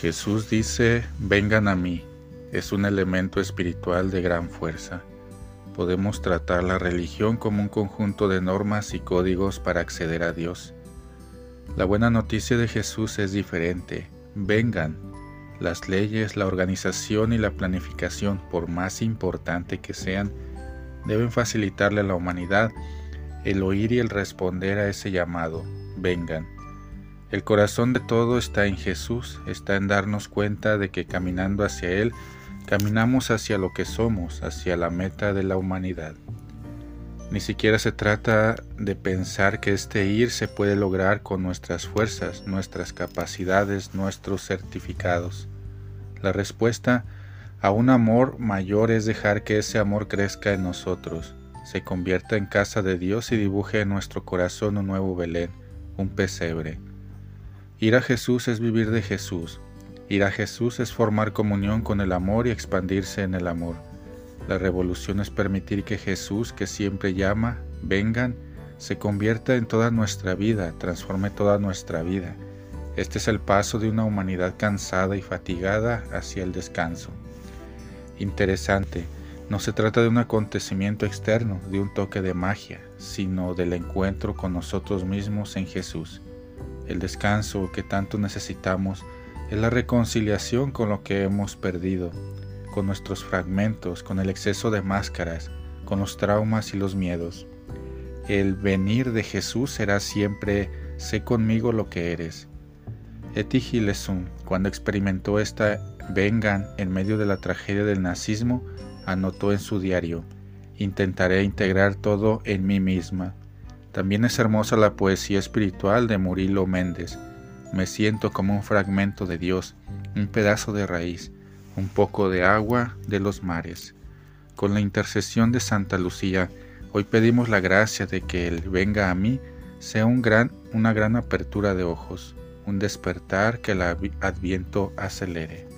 Jesús dice, vengan a mí. Es un elemento espiritual de gran fuerza. Podemos tratar la religión como un conjunto de normas y códigos para acceder a Dios. La buena noticia de Jesús es diferente. Vengan. Las leyes, la organización y la planificación, por más importante que sean, deben facilitarle a la humanidad el oír y el responder a ese llamado. Vengan. El corazón de todo está en Jesús, está en darnos cuenta de que caminando hacia Él, caminamos hacia lo que somos, hacia la meta de la humanidad. Ni siquiera se trata de pensar que este ir se puede lograr con nuestras fuerzas, nuestras capacidades, nuestros certificados. La respuesta a un amor mayor es dejar que ese amor crezca en nosotros, se convierta en casa de Dios y dibuje en nuestro corazón un nuevo Belén, un pesebre. Ir a Jesús es vivir de Jesús. Ir a Jesús es formar comunión con el amor y expandirse en el amor. La revolución es permitir que Jesús, que siempre llama, vengan, se convierta en toda nuestra vida, transforme toda nuestra vida. Este es el paso de una humanidad cansada y fatigada hacia el descanso. Interesante, no se trata de un acontecimiento externo, de un toque de magia, sino del encuentro con nosotros mismos en Jesús. El descanso que tanto necesitamos es la reconciliación con lo que hemos perdido, con nuestros fragmentos, con el exceso de máscaras, con los traumas y los miedos. El venir de Jesús será siempre sé conmigo lo que eres. Eti Gilesum, cuando experimentó esta vengan en medio de la tragedia del nazismo, anotó en su diario, intentaré integrar todo en mí misma, también es hermosa la poesía espiritual de Murilo Méndez. Me siento como un fragmento de Dios, un pedazo de raíz, un poco de agua de los mares. Con la intercesión de Santa Lucía, hoy pedimos la gracia de que Él venga a mí sea una gran apertura de ojos, un despertar que el adviento acelere.